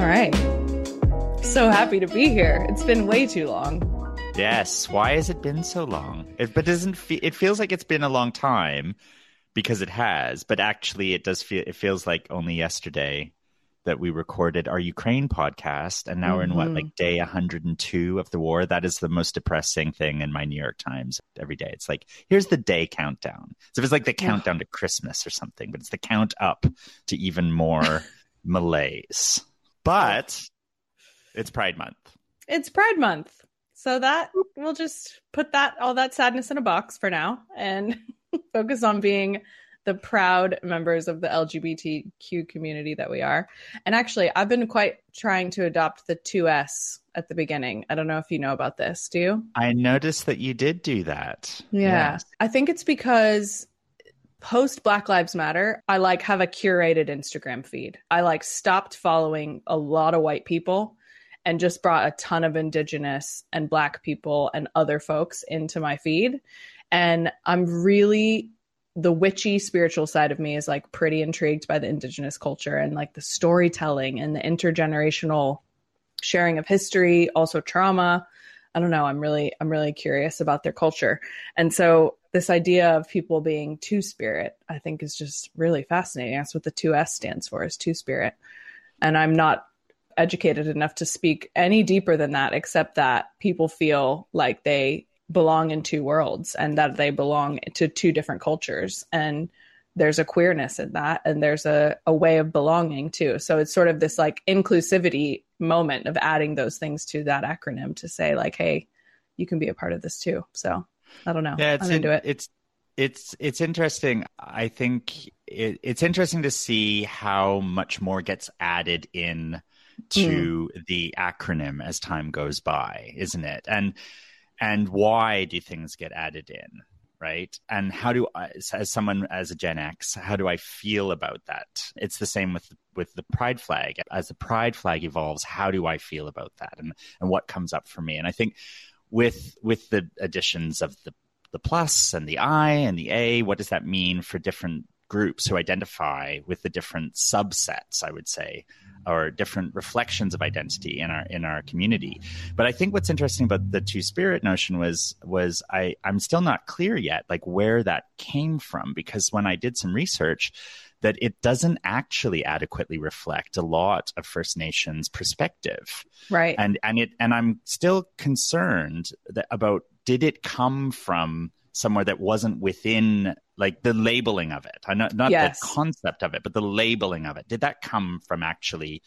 All right. So happy to be here. It's been way too long. Yes. Why has it been so long? It, but doesn't fe- it feels like it's been a long time because it has, but actually it does feel it feels like only yesterday that we recorded our Ukraine podcast and now mm-hmm. we're in what mm-hmm. like day 102 of the war. That is the most depressing thing in my New York Times every day. It's like here's the day countdown. So it's like the countdown to Christmas or something, but it's the count up to even more malaise. But it's Pride Month. It's Pride Month. So that we'll just put that all that sadness in a box for now and focus on being the proud members of the LGBTQ community that we are. And actually, I've been quite trying to adopt the 2S at the beginning. I don't know if you know about this. Do you? I noticed that you did do that. Yeah. Yes. I think it's because post Black Lives Matter, I like have a curated Instagram feed. I like stopped following a lot of white people and just brought a ton of indigenous and black people and other folks into my feed. And I'm really the witchy spiritual side of me is like pretty intrigued by the indigenous culture and like the storytelling and the intergenerational sharing of history, also trauma. I don't know. I'm really, I'm really curious about their culture. And so this idea of people being two spirit, I think is just really fascinating. That's what the two S stands for is two spirit. And I'm not educated enough to speak any deeper than that, except that people feel like they belong in two worlds and that they belong to two different cultures. And there's a queerness in that and there's a, a way of belonging too. So it's sort of this like inclusivity moment of adding those things to that acronym to say, like, hey, you can be a part of this too. So I don't know. Yeah, it's I'm into it. It's it's it's interesting. I think it, it's interesting to see how much more gets added in to mm. the acronym as time goes by, isn't it? And and why do things get added in? right and how do i as someone as a gen x how do i feel about that it's the same with with the pride flag as the pride flag evolves how do i feel about that and and what comes up for me and i think with with the additions of the the plus and the i and the a what does that mean for different groups who identify with the different subsets i would say or different reflections of identity in our in our community. But I think what's interesting about the two spirit notion was was I I'm still not clear yet like where that came from because when I did some research that it doesn't actually adequately reflect a lot of First Nations perspective. Right. And and it and I'm still concerned that about did it come from somewhere that wasn't within like the labeling of it. I know not yes. the concept of it, but the labeling of it. Did that come from actually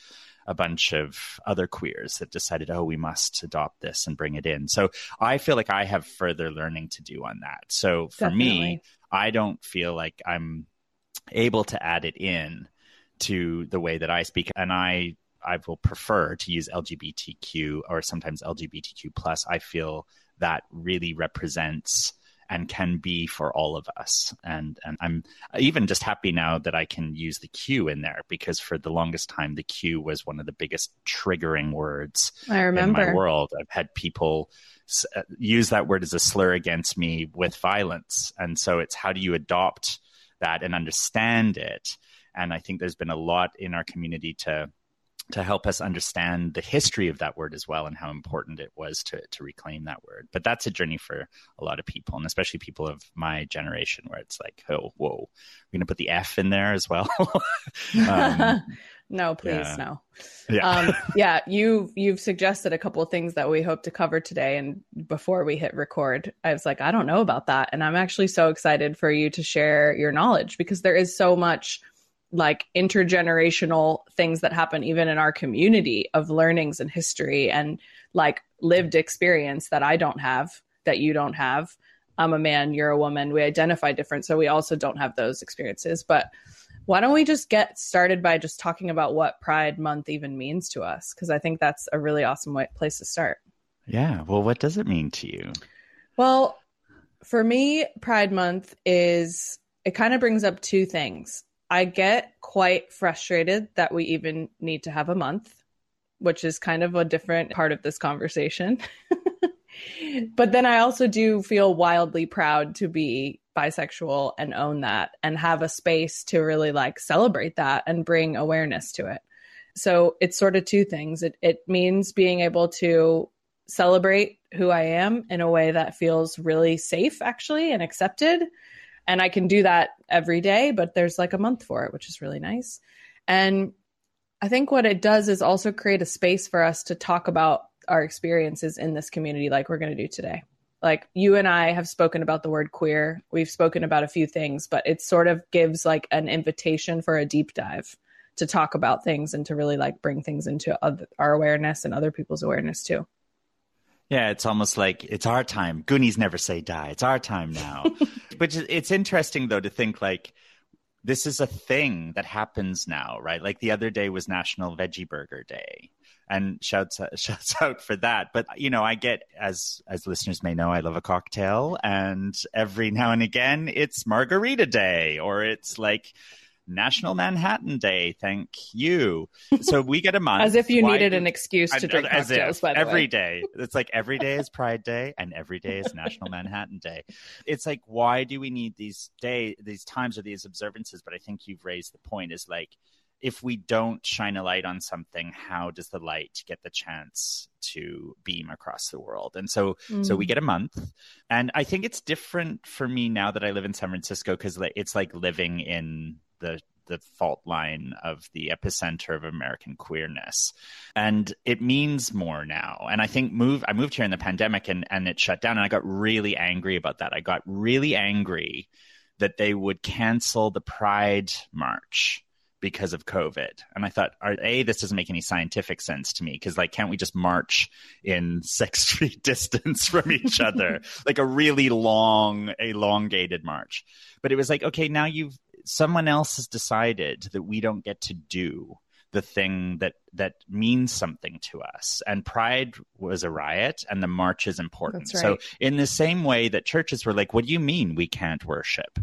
a bunch of other queers that decided, oh, we must adopt this and bring it in? So I feel like I have further learning to do on that. So for Definitely. me, I don't feel like I'm able to add it in to the way that I speak. And I I will prefer to use LGBTQ or sometimes LGBTQ plus. I feel that really represents and can be for all of us. And and I'm even just happy now that I can use the Q in there because for the longest time the Q was one of the biggest triggering words I remember. in my world. I've had people uh, use that word as a slur against me with violence, and so it's how do you adopt that and understand it. And I think there's been a lot in our community to to help us understand the history of that word as well and how important it was to to reclaim that word. But that's a journey for a lot of people, and especially people of my generation, where it's like, oh, whoa, we're gonna put the F in there as well. um, no, please, yeah. no. Yeah, um, yeah. You you've suggested a couple of things that we hope to cover today, and before we hit record, I was like, I don't know about that, and I'm actually so excited for you to share your knowledge because there is so much like intergenerational things that happen even in our community of learnings and history and like lived experience that I don't have, that you don't have. I'm a man, you're a woman. We identify different, so we also don't have those experiences. But why don't we just get started by just talking about what Pride Month even means to us? Because I think that's a really awesome way, place to start. Yeah. Well, what does it mean to you? Well, for me, Pride Month is it kind of brings up two things. I get quite frustrated that we even need to have a month, which is kind of a different part of this conversation. but then I also do feel wildly proud to be bisexual and own that and have a space to really like celebrate that and bring awareness to it. So it's sort of two things. It, it means being able to celebrate who I am in a way that feels really safe, actually, and accepted. And I can do that every day, but there's like a month for it, which is really nice. And I think what it does is also create a space for us to talk about our experiences in this community, like we're going to do today. Like you and I have spoken about the word queer. We've spoken about a few things, but it sort of gives like an invitation for a deep dive to talk about things and to really like bring things into other, our awareness and other people's awareness too. Yeah, it's almost like it's our time. Goonies never say die. It's our time now. Which it's interesting though to think like this is a thing that happens now, right? Like the other day was National Veggie Burger Day. And shouts shouts out for that. But you know, I get as as listeners may know, I love a cocktail, and every now and again, it's Margarita Day, or it's like National Manhattan Day. Thank you. So we get a month. as if you Why needed do, an excuse to drink cocktails. By the every way. day, it's like every day is Pride Day, and every day is National Manhattan Day. It's like why do we need these day, these times or these observances? But I think you've raised the point. Is like if we don't shine a light on something, how does the light get the chance to beam across the world? And so, mm. so we mm. get a month, and I think it's different for me now that I live in San Francisco because it's like living in the the fault line of the epicenter of American queerness. And it means more now. And I think move I moved here in the pandemic and, and it shut down and I got really angry about that. I got really angry that they would cancel the Pride March because of COVID. And I thought, A, this doesn't make any scientific sense to me because, like, can't we just march in six feet distance from each other? like a really long, elongated march. But it was like, okay, now you've someone else has decided that we don't get to do the thing that that means something to us and pride was a riot and the march is important right. so in the same way that churches were like what do you mean we can't worship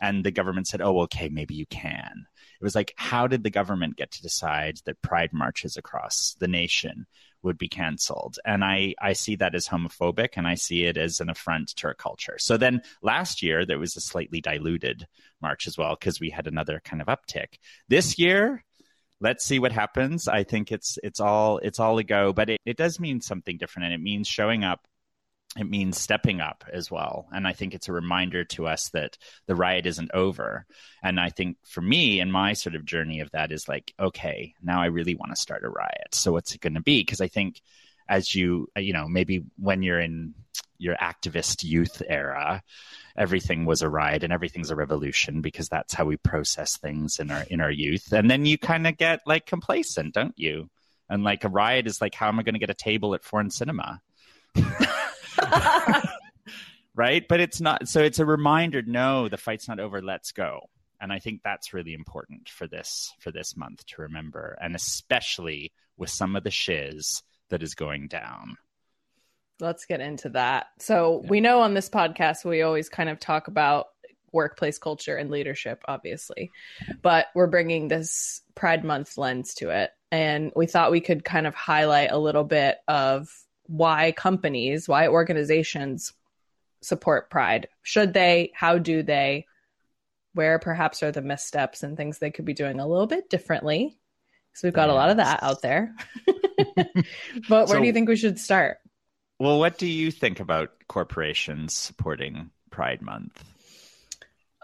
and the government said oh okay maybe you can it was like how did the government get to decide that pride marches across the nation would be canceled. And I, I see that as homophobic and I see it as an affront to our culture. So then last year, there was a slightly diluted march as well because we had another kind of uptick. This year, let's see what happens. I think it's it's all it's all a go, but it, it does mean something different and it means showing up it means stepping up as well. And I think it's a reminder to us that the riot isn't over. And I think for me and my sort of journey of that is like, okay, now I really want to start a riot. So what's it going to be? Because I think as you, you know, maybe when you're in your activist youth era, everything was a riot and everything's a revolution because that's how we process things in our in our youth. And then you kind of get like complacent, don't you? And like a riot is like, how am I going to get a table at foreign cinema? right? But it's not. So it's a reminder. No, the fight's not over. Let's go. And I think that's really important for this for this month to remember, and especially with some of the shiz that is going down. Let's get into that. So yeah. we know on this podcast we always kind of talk about workplace culture and leadership, obviously, but we're bringing this Pride Month lens to it, and we thought we could kind of highlight a little bit of why companies, why organizations support pride. Should they? How do they? Where perhaps are the missteps and things they could be doing a little bit differently? So we've got yes. a lot of that out there. but where so, do you think we should start? Well, what do you think about corporations supporting Pride Month?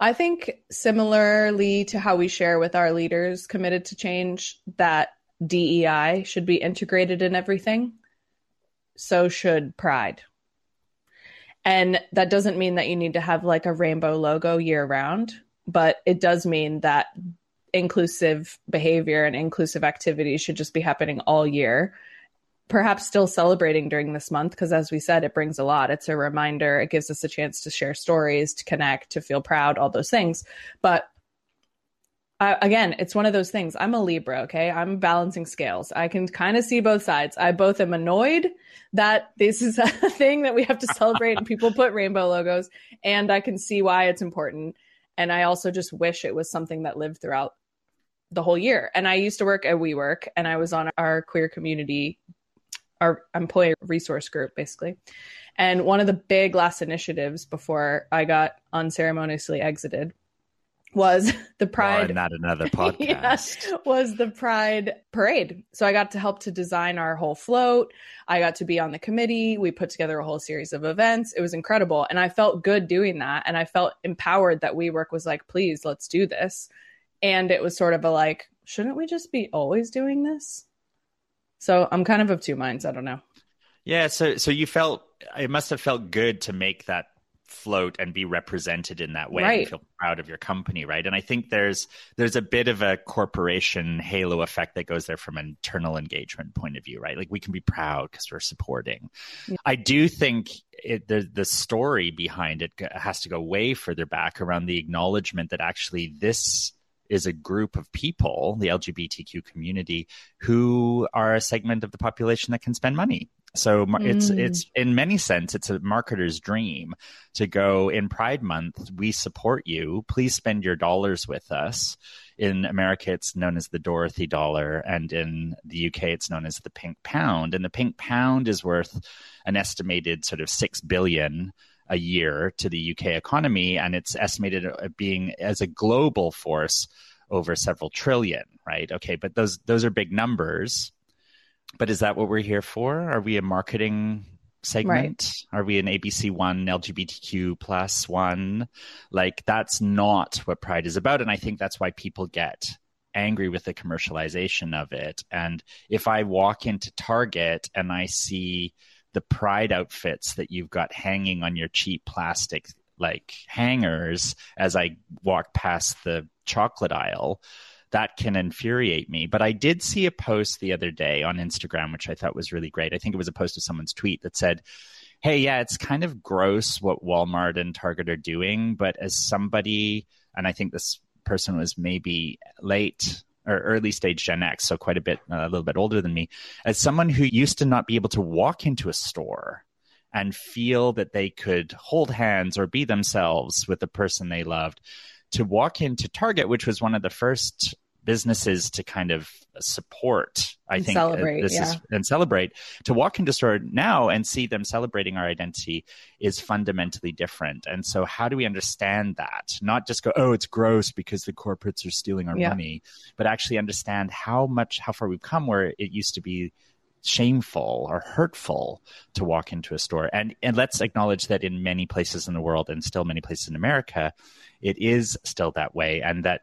I think similarly to how we share with our leaders committed to change that DEI should be integrated in everything so should pride. And that doesn't mean that you need to have like a rainbow logo year round, but it does mean that inclusive behavior and inclusive activities should just be happening all year. Perhaps still celebrating during this month, because as we said, it brings a lot. It's a reminder, it gives us a chance to share stories, to connect, to feel proud, all those things. But I, again, it's one of those things. I'm a Libra, okay? I'm balancing scales. I can kind of see both sides. I both am annoyed that this is a thing that we have to celebrate and people put rainbow logos, and I can see why it's important. And I also just wish it was something that lived throughout the whole year. And I used to work at WeWork, and I was on our queer community, our employee resource group, basically. And one of the big last initiatives before I got unceremoniously exited was the pride not another podcast? Yeah, was the pride parade. So i got to help to design our whole float. I got to be on the committee. We put together a whole series of events. It was incredible. And i felt good doing that. And i felt empowered that WeWork was like please let's do this. And it was sort of a like shouldn't we just be always doing this? So i'm kind of of two minds. I don't know. Yeah so so you felt it must have felt good to make that float and be represented in that way right. and feel proud of your company right and i think there's there's a bit of a corporation halo effect that goes there from an internal engagement point of view right like we can be proud because we're supporting yeah. i do think it, the the story behind it has to go way further back around the acknowledgement that actually this is a group of people, the LGBTQ community, who are a segment of the population that can spend money so it's mm. it's in many sense it's a marketer's dream to go in Pride Month. We support you. Please spend your dollars with us. In America, it's known as the Dorothy dollar, and in the UK, it's known as the pink pound. And the pink pound is worth an estimated sort of six billion a year to the UK economy, and it's estimated being as a global force over several trillion. Right? Okay, but those those are big numbers but is that what we're here for? Are we a marketing segment? Right. Are we an ABC one LGBTQ plus one? Like that's not what Pride is about, and I think that's why people get angry with the commercialization of it. And if I walk into Target and I see the Pride outfits that you've got hanging on your cheap plastic like hangers as I walk past the chocolate aisle, that can infuriate me. But I did see a post the other day on Instagram, which I thought was really great. I think it was a post of someone's tweet that said, Hey, yeah, it's kind of gross what Walmart and Target are doing. But as somebody, and I think this person was maybe late or early stage Gen X, so quite a bit, uh, a little bit older than me, as someone who used to not be able to walk into a store and feel that they could hold hands or be themselves with the person they loved to walk into Target, which was one of the first businesses to kind of support i and think uh, celebrate, this yeah. is and celebrate to walk into a store now and see them celebrating our identity is fundamentally different and so how do we understand that not just go oh it's gross because the corporates are stealing our yeah. money but actually understand how much how far we've come where it used to be shameful or hurtful to walk into a store and and let's acknowledge that in many places in the world and still many places in america it is still that way and that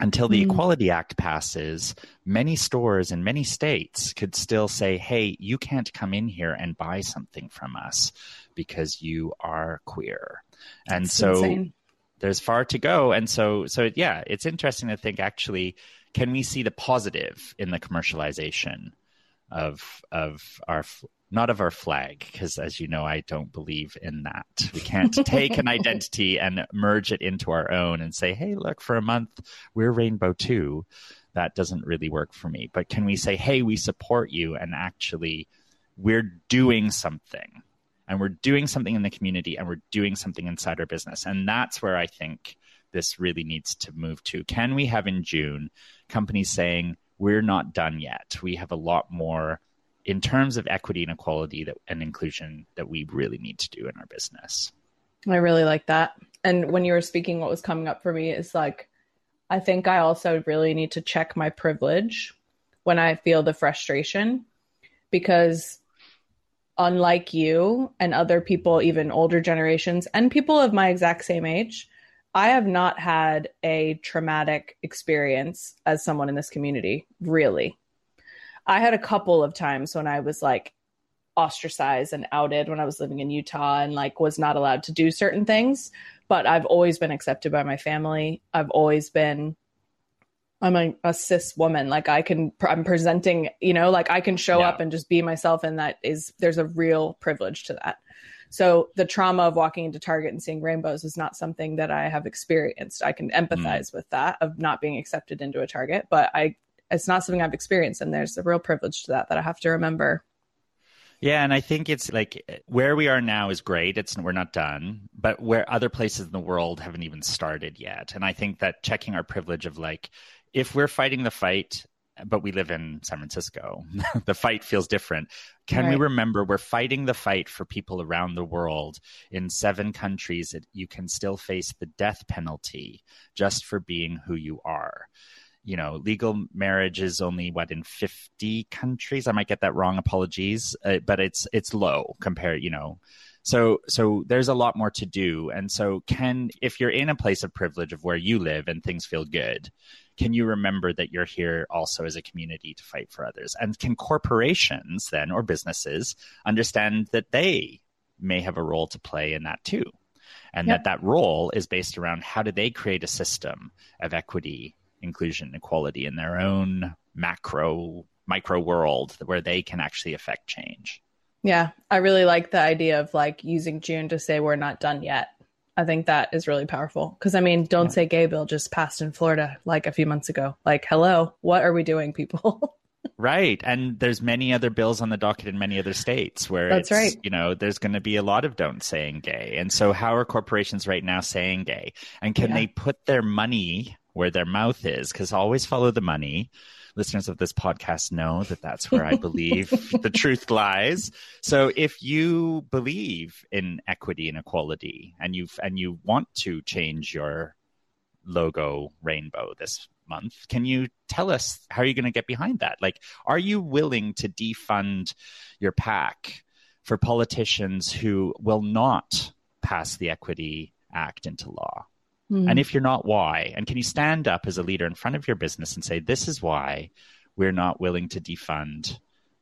until the mm. Equality Act passes, many stores in many states could still say, hey, you can't come in here and buy something from us because you are queer. And That's so insane. there's far to go. And so, so yeah, it's interesting to think actually, can we see the positive in the commercialization of, of our not of our flag, because as you know, I don't believe in that. We can't take an identity and merge it into our own and say, hey, look, for a month, we're rainbow too. That doesn't really work for me. But can we say, hey, we support you and actually we're doing something and we're doing something in the community and we're doing something inside our business? And that's where I think this really needs to move to. Can we have in June companies saying, we're not done yet? We have a lot more in terms of equity and equality that, and inclusion that we really need to do in our business. I really like that. And when you were speaking, what was coming up for me is like, I think I also really need to check my privilege when I feel the frustration because unlike you and other people, even older generations and people of my exact same age, I have not had a traumatic experience as someone in this community, really. I had a couple of times when I was like ostracized and outed when I was living in Utah and like was not allowed to do certain things. But I've always been accepted by my family. I've always been I'm a, a, cis woman. Like I can, I'm presenting, you know, like I can show yeah. up and just be myself. And that is, there's a real privilege to that. So the trauma of walking into Target and seeing rainbows is not something that I have experienced. I can empathize mm. with that of not being accepted into a Target, but I it's not something I've experienced, and there's a real privilege to that that I have to remember. Yeah, and I think it's like where we are now is great. It's we're not done, but where other places in the world haven't even started yet. And I think that checking our privilege of like if we're fighting the fight but we live in San Francisco. the fight feels different. Can Right. we remember we're fighting the fight for people around the world in seven countries that you can still face the death penalty just for being who you are? You know, legal marriage is only what in 50 countries. I might get that wrong. Apologies, uh, but it's it's low compared, you know. So so there's a lot more to do. And so can if you're in a place of privilege of where you live and things feel good, can you remember that you're here also as a community to fight for others? And can corporations then or businesses understand that they may have a role to play in that too? And Yep. that that role is based around how do they create a system of equity, inclusion, and equality in their own macro micro world where they can actually affect change. Yeah, I really like the idea of like using June to say we're not done yet. I think that is really powerful because I mean, don't Yeah. say gay bill just passed in Florida like a few months ago. Like, hello, what are we doing, people? Right. And there's many other bills on the docket in many other states where That's it's, right. you know, there's going to be a lot of don't saying gay. And so how are corporations right now saying gay? And can Yeah. they put their money where their mouth is? Because always follow the money. Listeners of this podcast know that that's where I believe the truth lies. So if you believe in equity and equality and you and you want to change your logo rainbow this month. Can you tell us how are you going to get behind that? Like, are you willing to defund your PAC for politicians who will not pass the Equity Act into law? And if you're not, why? And can you stand up as a leader in front of your business and say, this is why we're not willing to defund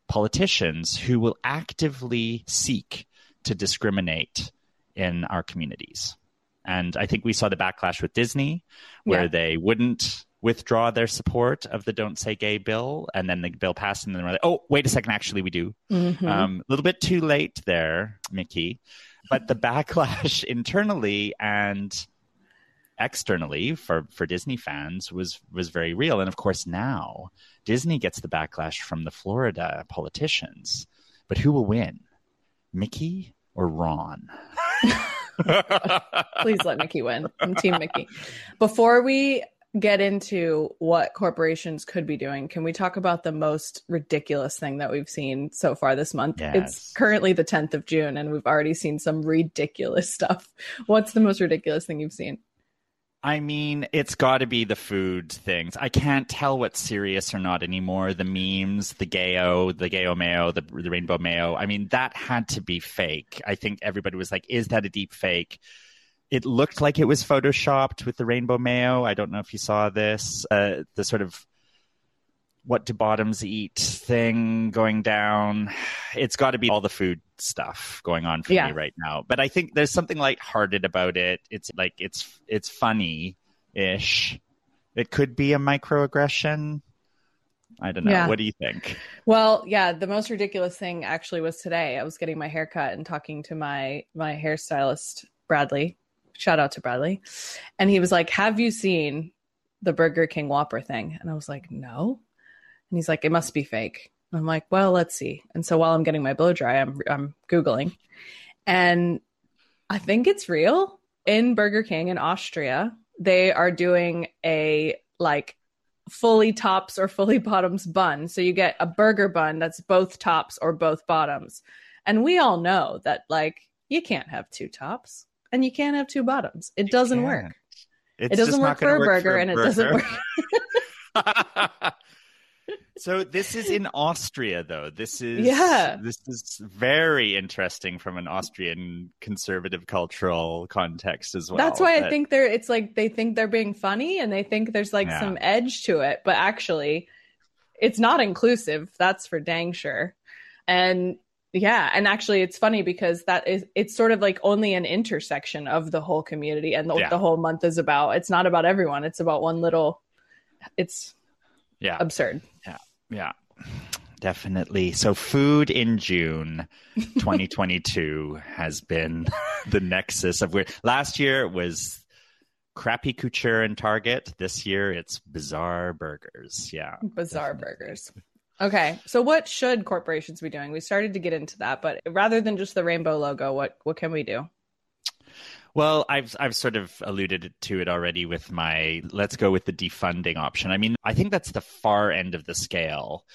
politicians who will actively seek to discriminate in our communities? And I think we saw the backlash with Disney, where Yeah. they wouldn't withdraw their support of the Don't Say Gay bill. And then the bill passed, and then they're like, oh, wait a second, actually, we do. Mhm. Um, a little bit too late there, Mickey. But the backlash internally and externally for, for Disney fans was was very real. And of course, now Disney gets the backlash from the Florida politicians. But who will win, Mickey or Ron? Please let Mickey win. I'm Team Mickey. Before we get into what corporations could be doing, can we talk about the most ridiculous thing that we've seen so far this month? Yes. It's currently the 10th of June, and we've already seen some ridiculous stuff. What's the most ridiculous thing you've seen? I mean, it's got to be the food things. I can't tell what's serious or not anymore. The memes, the gayo, the gayo mayo, the, the rainbow mayo. I mean, that had to be fake. I think everybody was like, is that a deep fake? It looked like it was photoshopped with the rainbow mayo. I don't know if you saw this. Uh, the sort of what do bottoms eat thing going down. It's got to be all the food stuff going on for Yeah. me right now. But I think there's something lighthearted about it. It's like it's it's funny ish. It could be a microaggression. I don't know. Yeah. What do you think? Well, yeah, the most ridiculous thing actually was today. I was getting my hair cut and talking to my my hairstylist Bradley. Shout out to Bradley. And he was like, "Have you seen the Burger King Whopper thing?" And I was like, "No." And he's like, "It must be fake." I'm like, "Well, let's see." And so while I'm getting my blow dry, I'm I'm googling, and I think it's real. In Burger King in Austria, they are doing a like fully tops or fully bottoms bun. So you get a burger bun that's both tops or both bottoms. And we all know that like you can't have two tops and you can't have two bottoms. It doesn't work. It's it doesn't work for a burger and it doesn't work. so this is in Austria, though. This is Yeah. This is very interesting from an Austrian conservative cultural context as well. That's why I think they're it's like they think they're being funny and they think there's like Yeah. some edge to it, but actually it's not inclusive. That's for dang sure. And yeah, and actually it's funny because that is it's sort of like only an intersection of the whole community and what Yeah. the whole month is about. It's not about everyone. It's about one little it's yeah, absurd. yeah, Yeah. definitely. So food in June 2022 has been the nexus of where last year it was crappy couture and Target. This year it's bizarre burgers. Yeah. Bizarre Definitely. burgers. Okay. So what should corporations be doing? We started to get into that, but rather than just the rainbow logo, what what can we do? Well, I've I've sort of alluded to it already with my let's go with the defunding option. I mean, I think that's the far end of the scale.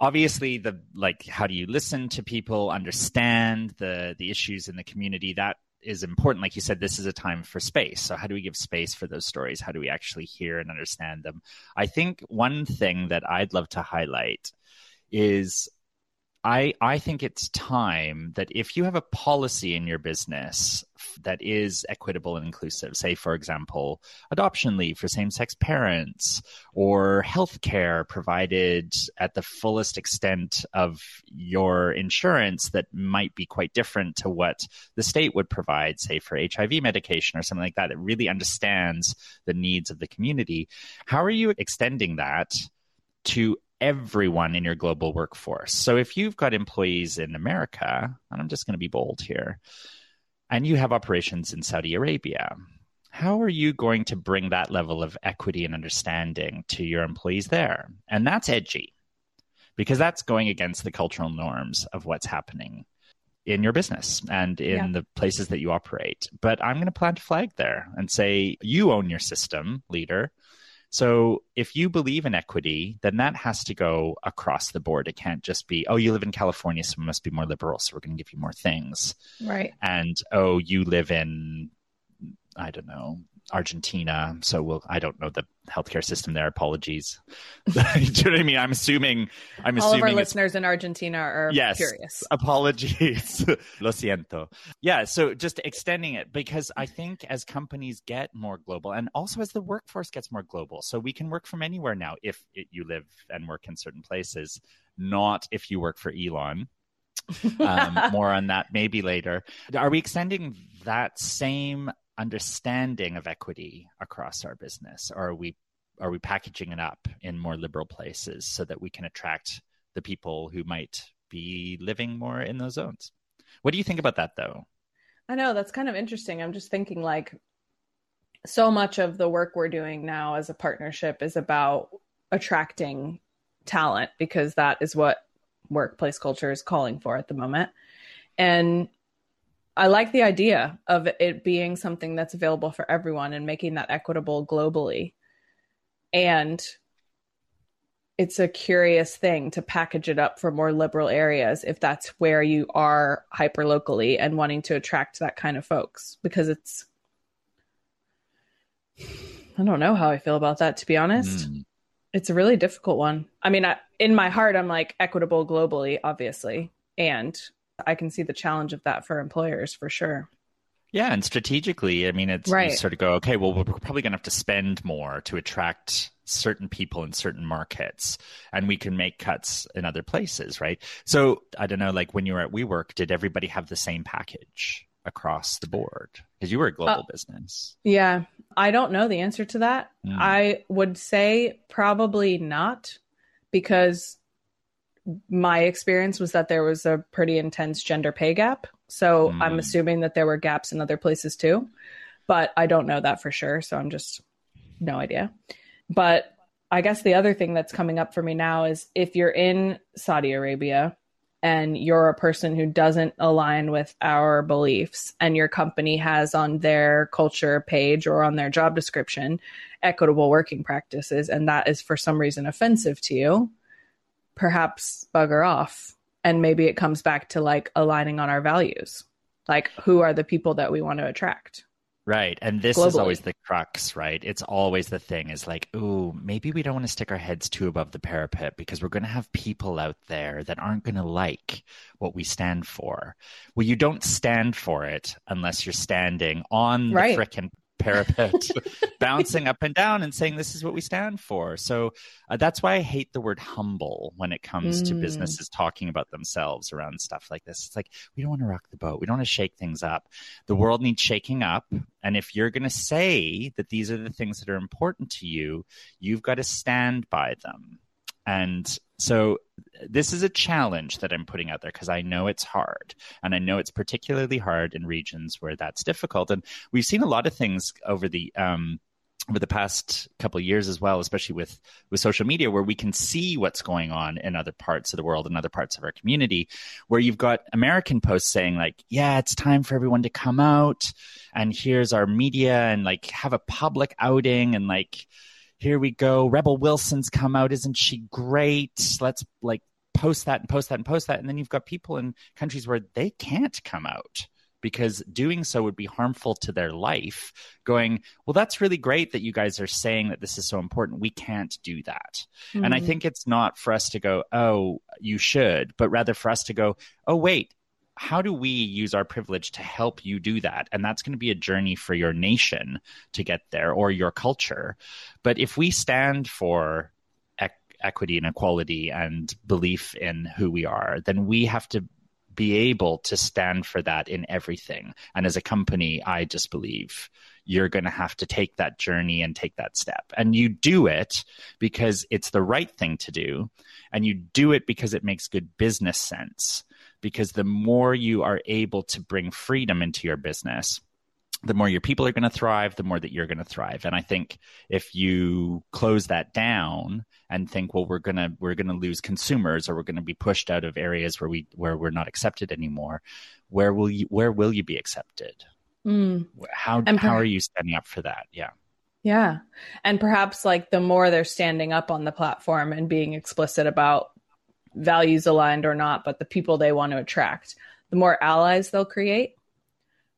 Obviously, the like how do you listen to people, understand the the issues in the community that is important. Like you said, this is a time for space. So how do we give space for those stories? How do we actually hear and understand them? I think one thing that I'd love to highlight is I, I think it's time that if you have a policy in your business that is equitable and inclusive, say, for example, adoption leave for same sex parents or healthcare provided at the fullest extent of your insurance that might be quite different to what the state would provide, say, for HIV medication or something like that, that really understands the needs of the community. How are you extending that to everyone in your global workforce. So if you've got employees in America, and I'm just going to be bold here, and you have operations in Saudi Arabia, how are you going to bring that level of equity and understanding to your employees there? And that's edgy because that's going against the cultural norms of what's happening in your business and in yeah. the places that you operate. But I'm going to plant a flag there and say, you own your system, leader. So if you believe in equity, then that has to go across the board. It can't just be, oh, you live in California, so we must be more liberal, so we're going to give you more things. Right. And oh, you live in, I don't know, Argentina, so we'll. I don't know the healthcare system there. Apologies. Do you know what I mean? I'm assuming. I'm All assuming of our listeners in Argentina are yes, curious. Apologies. Lo siento. Yeah. So just extending it because I think as companies get more global, and also as the workforce gets more global, so we can work from anywhere now if it, you live and work in certain places. Not if you work for Elon. um, more on that maybe later. Are we extending that same understanding of equity across our business? Or are we are we packaging it up in more liberal places so that we can attract the people who might be living more in those zones? What do you think about that though? I know that's kind of interesting. I'm just thinking like so much of the work we're doing now as a partnership is about attracting talent because that is what workplace culture is calling for at the moment. And I like the idea of it being something that's available for everyone and making that equitable globally. And it's a curious thing to package it up for more liberal areas if that's where you are hyper locally and wanting to attract that kind of folks because it's I don't know how I feel about that to be honest. Mm. It's a really difficult one. I mean, I, in my heart I'm like equitable globally obviously and I can see the challenge of that for employers for sure. Yeah, and strategically, I mean, it's right. you sort of go, okay, well, we're probably going to have to spend more to attract certain people in certain markets, and we can make cuts in other places, right? So I don't know, like when you were at WeWork, did everybody have the same package across the board? Because you were a global uh, business. Yeah, I don't know the answer to that. Mm. I would say probably not, because my experience was that there was a pretty intense gender pay gap. So mm. I'm assuming that there were gaps in other places too, but I don't know that for sure. So I'm just no idea. But I guess the other thing that's coming up for me now is if you're in Saudi Arabia and you're a person who doesn't align with our beliefs and your company has on their culture page or on their job description equitable working practices and that is for some reason offensive to you perhaps bugger off and maybe it comes back to like aligning on our values like who are the people that we want to attract right and this globally. is always the crux right it's always the thing is like ooh maybe we don't want to stick our heads too above the parapet because we're going to have people out there that aren't going to like what we stand for well you don't stand for it unless you're standing on the right. frickin' parapet, bouncing up and down and saying, This is what we stand for. So uh, that's why I hate the word humble when it comes mm. to businesses talking about themselves around stuff like this. It's like, we don't want to rock the boat. We don't want to shake things up. The world needs shaking up. And if you're going to say that these are the things that are important to you, you've got to stand by them. And so this is a challenge that I'm putting out there because I know it's hard. And I know it's particularly hard in regions where that's difficult. And we've seen a lot of things over the um, over the past couple years as well, especially with with social media, where we can see what's going on in other parts of the world and other parts of our community, where you've got American posts saying like, "Yeah, it's time for everyone to come out, and here's our media, and like have a public outing, and like here we go, Rebel Wilson's come out, isn't she great? Let's like post that and post that and post that, and then you've got people in countries where they can't come out." because doing so would be harmful to their life. Going, well, that's really great that you guys are saying that this is so important. We can't do that. Mm-hmm. And I mm. think it's not for us to go, oh, you should, but rather for us to go, oh, wait, how do we use our privilege to help you do that? And that's going to be a journey for your nation to get there or your culture. But if we stand for equity and equality and belief in who we are, then we have to be able to stand for that in everything. And as a company, I just believe you're going to have to take that journey and take that step. And you do it because it's the right thing to do. And you do it because it makes good business sense. Because the more you are able to bring freedom into your business, the more your people are going to thrive, the more that you're going to thrive. And I think if you close that down and think, well, we're gonna we're gonna lose consumers or we're going to be pushed out of areas where we where we're not accepted anymore, where will you where will you be accepted? Mm. How per- how are you standing up for that? Yeah. Yeah. And perhaps like the more they're standing up on the platform and being explicit about values aligned or not, but the people they want to attract, the more allies they'll create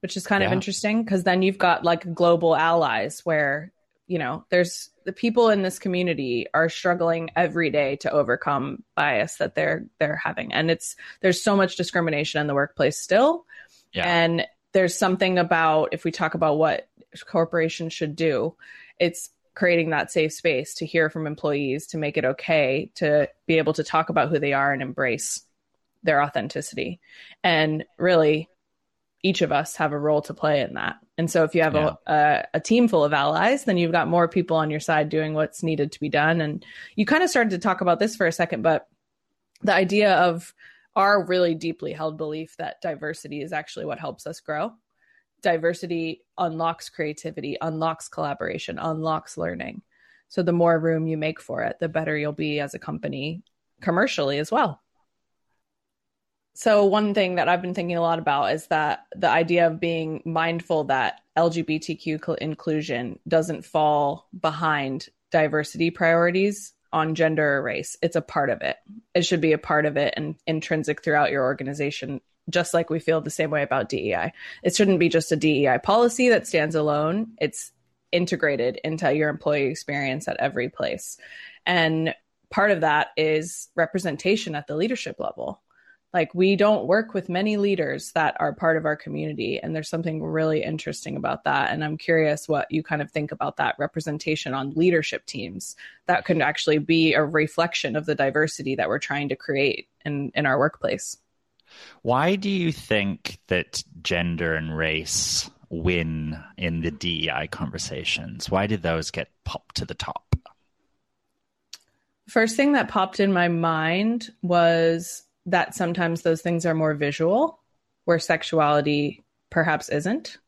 which is kind yeah. of interesting because then you've got like global allies where you know there's the people in this community are struggling every day to overcome bias that they're they're having and it's there's so much discrimination in the workplace still yeah. and there's something about if we talk about what corporations should do it's creating that safe space to hear from employees to make it okay to be able to talk about who they are and embrace their authenticity and really each of us have a role to play in that. And so if you have yeah. a, a, a, team full of allies, then you've got more people on your side doing what's needed to be done. And you kind of started to talk about this for a second, but the idea of our really deeply held belief that diversity is actually what helps us grow. Diversity unlocks creativity, unlocks collaboration, unlocks learning. So the more room you make for it, the better you'll be as a company commercially as well. So one thing that I've been thinking a lot about is that the idea of being mindful that LGBTQ inclusion doesn't fall behind diversity priorities on gender or race. It's a part of it. It should be a part of it and intrinsic throughout your organization, just like we feel the same way about DEI. It shouldn't be just a DEI policy that stands alone. It's integrated into your employee experience at every place. And part of that is representation at the leadership level like we don't work with many leaders that are part of our community and there's something really interesting about that and i'm curious what you kind of think about that representation on leadership teams that could actually be a reflection of the diversity that we're trying to create in in our workplace why do you think that gender and race win in the DEI conversations why did those get popped to the top First thing that popped in my mind was that sometimes those things are more visual, where sexuality perhaps isn't.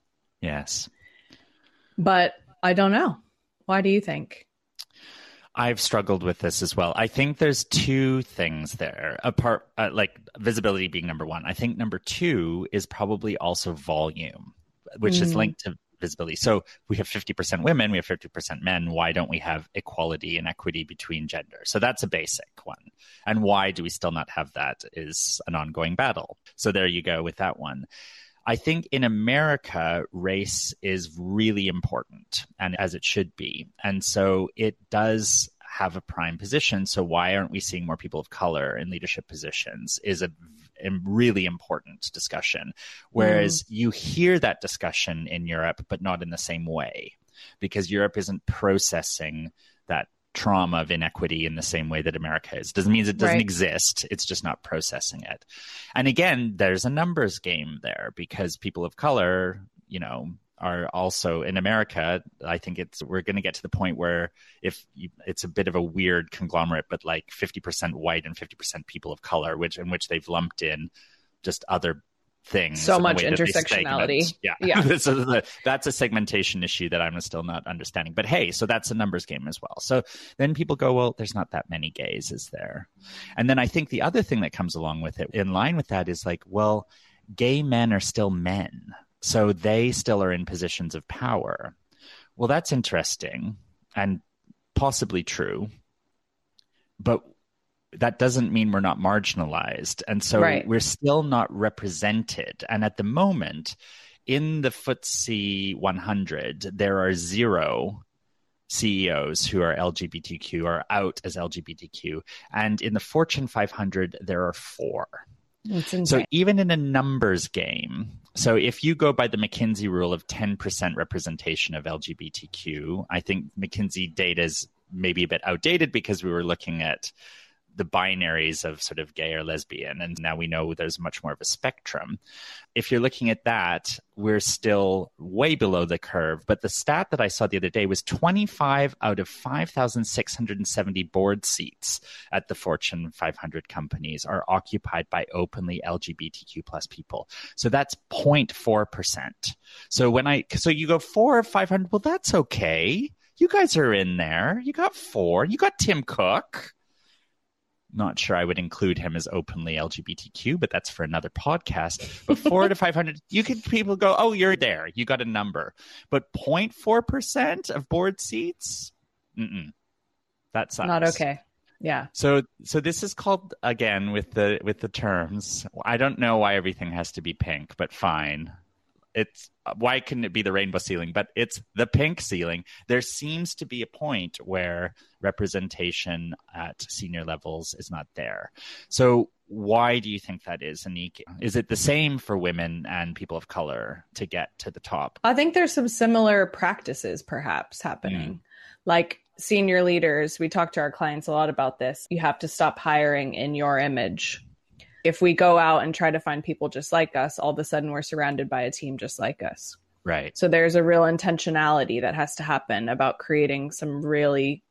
Yes. But I don't know. Why do you think? I've struggled with this as well. I think there's two things there, apart uh, like visibility being number one. I think number two is probably also volume, which mm. is linked to visibility. So we have 50% women, we have 50% men. Why don't we have equality and equity between genders? So that's a basic one. And why do we still not have that is an ongoing battle. So there you go with that one. I think in America, race is really important and as it should be. And so it does have a prime position. So why aren't we seeing more people of color in leadership positions is a really important discussion. Whereas mm. you hear that discussion in Europe, but not in the same way because Europe isn't processing that trauma of inequity in the same way that America is. Doesn't mean it doesn't right. exist. It's just not processing it. And again, there's a numbers game there because people of color, you know, are also in America. I think it's we're going to get to the point where if you, it's a bit of a weird conglomerate, but like 50% white and 50% people of color, which in which they've lumped in just other things. So much intersectionality. Yeah. yeah. so that's a segmentation issue that I'm still not understanding. But hey, so that's a numbers game as well. So then people go, well, there's not that many gays, is there? And then I think the other thing that comes along with it, in line with that, is like, well, gay men are still men. So they still are in positions of power. Well, that's interesting and possibly true. But that doesn't mean we're not marginalized. And so right. we're still not represented. And at the moment, in the FTSE 100, there are zero CEOs who are LGBTQ or out as LGBTQ. And in the Fortune 500, there are four. So even in a numbers game, so if you go by the McKinsey rule of 10% representation of LGBTQ, I think McKinsey data is maybe a bit outdated because we were looking at the binaries of sort of gay or lesbian. And now we know there's much more of a spectrum. If you're looking at that, we're still way below the curve. But the stat that I saw the other day was 25 out of 5,670 board seats at the Fortune 500 companies are occupied by openly LGBTQ plus people. So that's 0.4%. So when I, so you go four or 500, well, that's okay. You guys are in there. You got four. You got Tim Cook not sure I would include him as openly LGBTQ, but that's for another podcast. But four to 500, you could people go, oh, you're there. You got a number. But 0.4% of board seats, mm-mm. that sucks. Not okay. Yeah. So so this is called again with the with the terms. I don't know why everything has to be pink, but fine it's why couldn't it be the rainbow ceiling? But it's the pink ceiling. There seems to be a point where representation at senior levels is not there. So why do you think that is Anique? Is it the same for women and people of color to get to the top? I think there's some similar practices perhaps happening. Mm. like senior leaders we talk to our clients a lot about this. You have to stop hiring in your image if we go out and try to find people just like us, all of a sudden we're surrounded by a team just like us. Right. So there's a real intentionality that has to happen about creating some really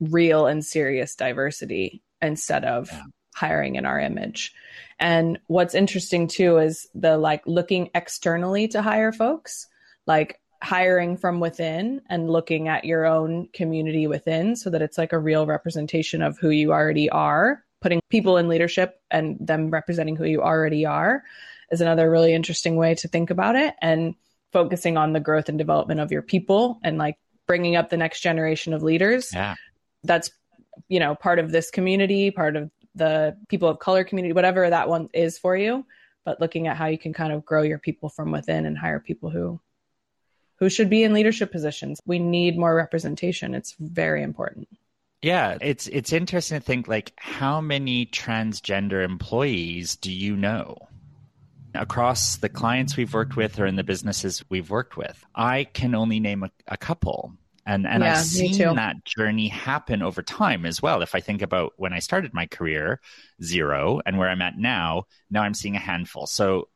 real and serious diversity instead of yeah. hiring in our image. And what's interesting too is the like looking externally to hire folks, like hiring from within and looking at your own community within so that it's like a real representation of who you already are putting people in leadership and them representing who you already are is another really interesting way to think about it. And focusing on the growth and development of your people and like bringing up the next generation of leaders. Yeah. That's you know part of this community part of the people of color community whatever that one is for you. But looking at how you can kind of grow your people from within and hire people who who should be in leadership positions. We need more representation. It's very important yeah, it's it's interesting to think like how many transgender employees do you know? Across the clients we've worked with or in the businesses we've worked with, I can only name a, a couple. And and yeah, I've seen that journey happen over time as well. If I think about when I started my career, zero, and where I'm at now, now I'm seeing a handful. So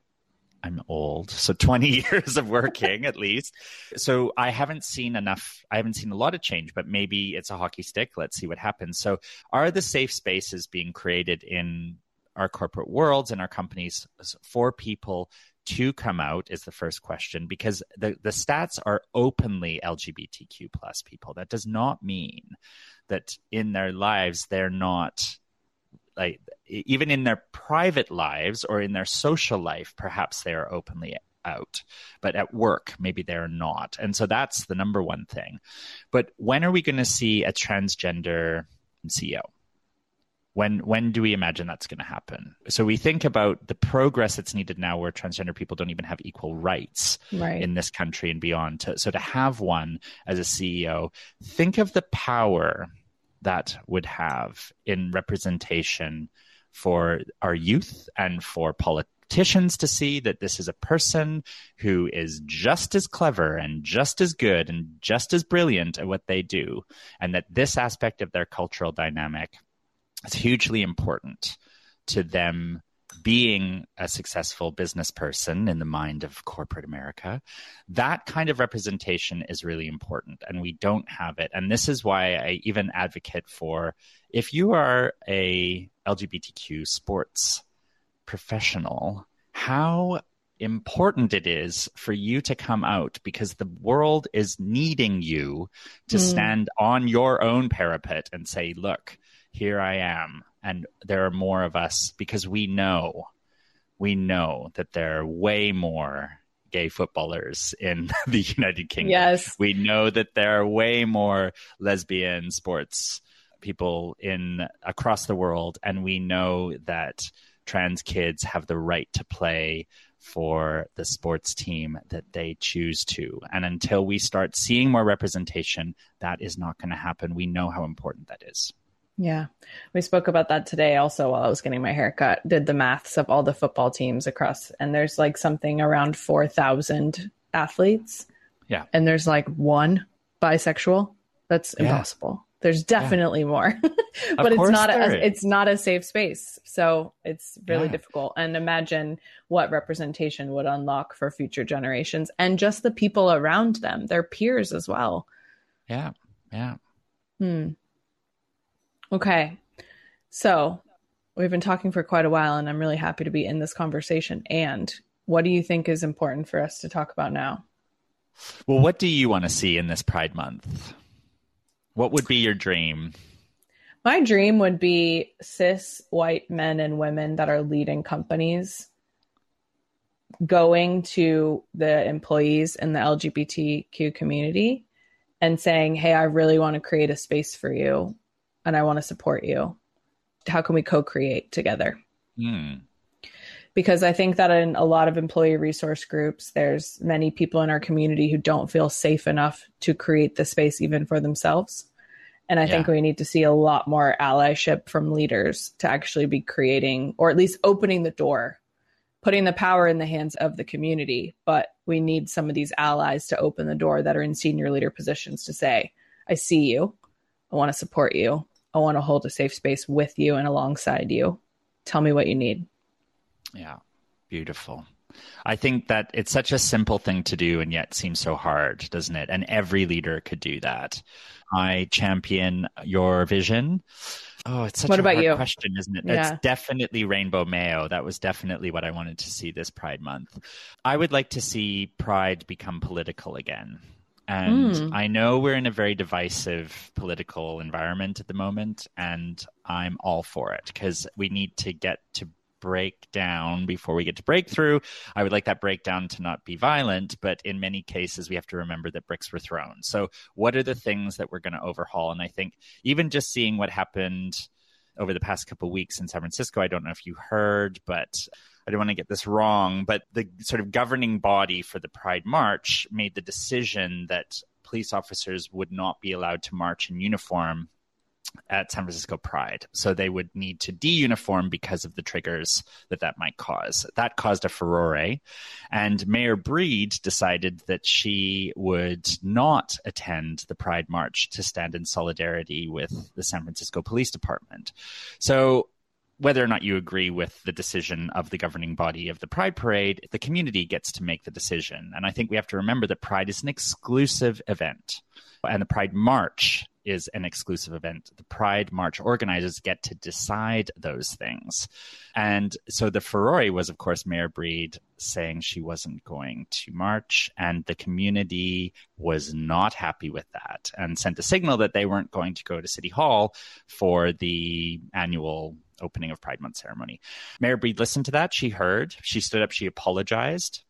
I'm old, so 20 years of working at least. So I haven't seen enough. I haven't seen a lot of change, but maybe it's a hockey stick. Let's see what happens. So, are the safe spaces being created in our corporate worlds and our companies for people to come out? Is the first question because the the stats are openly LGBTQ plus people. That does not mean that in their lives they're not like even in their private lives or in their social life perhaps they are openly out but at work maybe they're not. And so that's the number one thing. But when are we going to see a transgender ceo when when do we imagine that's going to happen? So we think about the progress that's needed now where transgender people don't even have equal rights right. in this country and beyond. To, so to have one as a ceo think of the power that would have in representation for our youth and for politicians to see that this is a person who is just as clever and just as good and just as brilliant at what they do, and that this aspect of their cultural dynamic is hugely important to them being a successful business person in the mind of corporate America, that kind of representation is really important. And we don't have it. And this is why I even advocate for if you are a LGBTQ sports professional, how important it is for you to come out because the world is needing you to mm. stand on your own parapet and say, look, here I am. And there are more of us because we know, we know that there are way more gay footballers in the United Kingdom. Yes. We know that there are way more lesbian sports people in across the world and we know that trans kids have the right to play for the sports team that they choose to. And until we start seeing more representation, that is not going to happen. We know how important that is. Yeah. We spoke about that today also while I was getting my haircut. Did the maths of all the football teams across, and there's like something around 4,000 athletes. Yeah. And there's like one bisexual. That's yeah. impossible. There's definitely yeah. more, but it's not a, it's not a safe space. So it's really yeah. difficult. And imagine what representation would unlock for future generations and just the people around them, their peers as well. Yeah. Yeah. Hmm. Okay. So we've been talking for quite a while, and I'm really happy to be in this conversation. And what do you think is important for us to talk about now? Well, what do you want to see in this Pride Month? What would be your dream? My dream would be cis white men and women that are leading companies going to the employees in the LGBTQ community and saying, Hey, I really want to create a space for you and I want to support you. How can we co create together? Mm. Because I think that in a lot of employee resource groups, there's many people in our community who don't feel safe enough to create the space even for themselves. And I yeah. think we need to see a lot more allyship from leaders to actually be creating or at least opening the door, putting the power in the hands of the community. But we need some of these allies to open the door that are in senior leader positions to say, I see you. I want to support you. I want to hold a safe space with you and alongside you. Tell me what you need. Yeah, beautiful. I think that it's such a simple thing to do and yet seems so hard, doesn't it? And every leader could do that. I champion your vision. Oh, it's such what a about hard you? question, isn't it? Yeah. It's definitely Rainbow Mayo. That was definitely what I wanted to see this Pride Month. I would like to see Pride become political again. And mm. I know we're in a very divisive political environment at the moment, and I'm all for it because we need to get to break down before we get to breakthrough. I would like that breakdown to not be violent, but in many cases, we have to remember that bricks were thrown. So, what are the things that we're going to overhaul? And I think even just seeing what happened over the past couple of weeks in San Francisco, I don't know if you heard, but I don't want to get this wrong, but the sort of governing body for the Pride March made the decision that police officers would not be allowed to march in uniform at San Francisco Pride. So they would need to de-uniform because of the triggers that that might cause. That caused a furore. And Mayor Breed decided that she would not attend the Pride March to stand in solidarity with the San Francisco Police Department. So whether or not you agree with the decision of the governing body of the Pride Parade, the community gets to make the decision. And I think we have to remember that Pride is an exclusive event. And the Pride March is an exclusive event. The Pride March organizers get to decide those things. And so the furore was, of course, Mayor Breed saying she wasn't going to march, and the community was not happy with that and sent a signal that they weren't going to go to City Hall for the annual opening of Pride Month ceremony. Mayor Breed listened to that. She heard. She stood up. She apologized.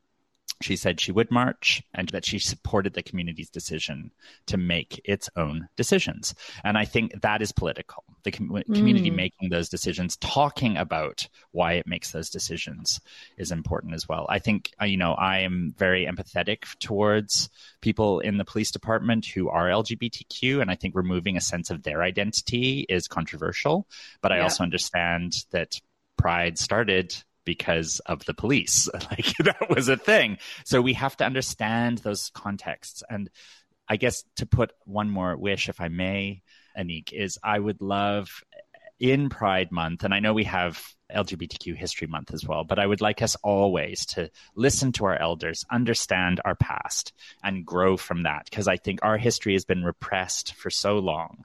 She said she would march and that she supported the community's decision to make its own decisions. And I think that is political. The com- community mm. making those decisions, talking about why it makes those decisions is important as well. I think, uh, you know, I am very empathetic towards people in the police department who are LGBTQ. And I think removing a sense of their identity is controversial. But I yeah. also understand that Pride started because of the police. Like that was a thing. So we have to understand those contexts. And I guess to put one more wish, if I may, Anique, is I would love in Pride Month, and I know we have LGBTQ History Month as well, but I would like us always to listen to our elders, understand our past, and grow from that because I think our history has been repressed for so long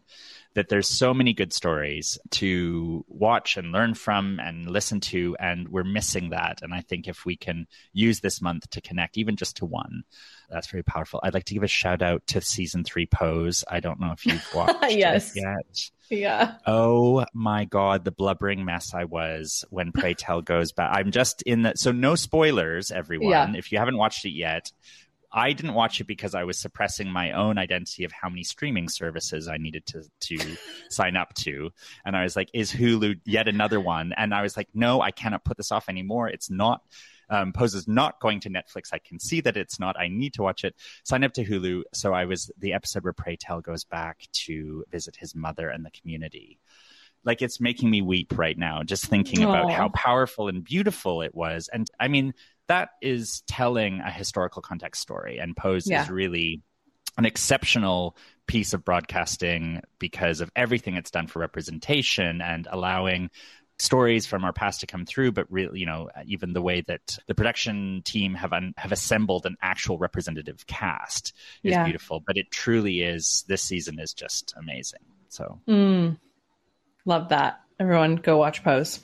that there's so many good stories to watch and learn from and listen to, and we're missing that. And I think if we can use this month to connect, even just to one, that's very powerful. I'd like to give a shout out to season three Pose. I don't know if you've watched yes. it yet. Yeah. Oh my god, the blubbering mess I was when Pray Tell goes back. I'm just in the so no spoilers, everyone. Yeah. If you haven't watched it yet, I didn't watch it because I was suppressing my own identity of how many streaming services I needed to to sign up to. And I was like, is Hulu yet another one? And I was like, no, I cannot put this off anymore. It's not um, Pose is not going to Netflix. I can see that it's not. I need to watch it. Sign up to Hulu. So I was the episode where Pray Tell goes back to visit his mother and the community. Like it's making me weep right now, just thinking about how powerful and beautiful it was. And I mean, that is telling a historical context story. And Pose Yeah. is really an exceptional piece of broadcasting because of everything it's done for representation and allowing stories from our past to come through but really you know even the way that the production team have un- have assembled an actual representative cast is Yeah. beautiful but it truly is this season is just amazing so Mm. Love that. Everyone go watch Pose.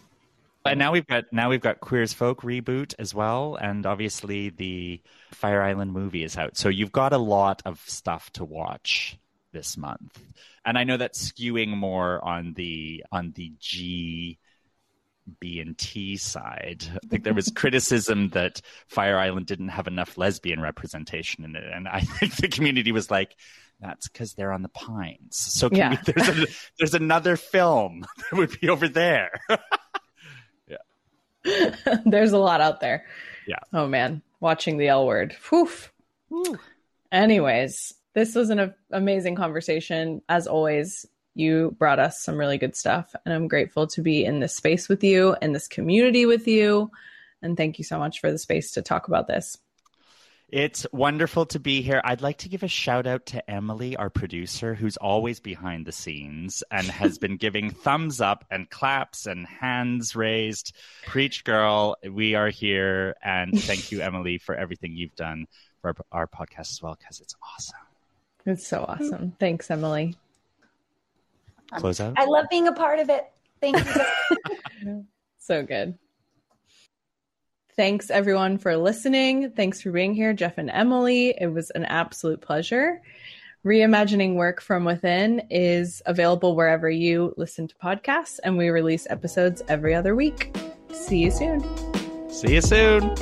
And now we've got now we've got queer as folk reboot as well and obviously the fire island movie is out so you've got a lot of stuff to watch this month and i know that's skewing more on the on the g B and T side. I think there was criticism that Fire Island didn't have enough lesbian representation in it, and I think the community was like, "That's because they're on the Pines." So can Yeah. we, there's a, there's another film that would be over there. There's a lot out there. Yeah. Oh man, watching the L word. Whew. Anyways, this was an a- amazing conversation. As always, you brought us some really good stuff, and I'm grateful to be in this space with you and this community with you. And thank you so much for the space to talk about this. It's wonderful to be here. I'd like to give a shout out to Emily, our producer, who's always behind the scenes and has been giving thumbs up and claps and hands raised. Preach, girl. We are here. And thank you, Emily, for everything you've done for our, our podcast as well, because it's awesome. It's so awesome. Thanks, Emily. Close out. I love being a part of it. Thank you. So good. Thanks everyone for listening. Thanks for being here, Jeff and Emily. It was an absolute pleasure. Reimagining Work from Within is available wherever you listen to podcasts, and we release episodes every other week. See you soon. See you soon.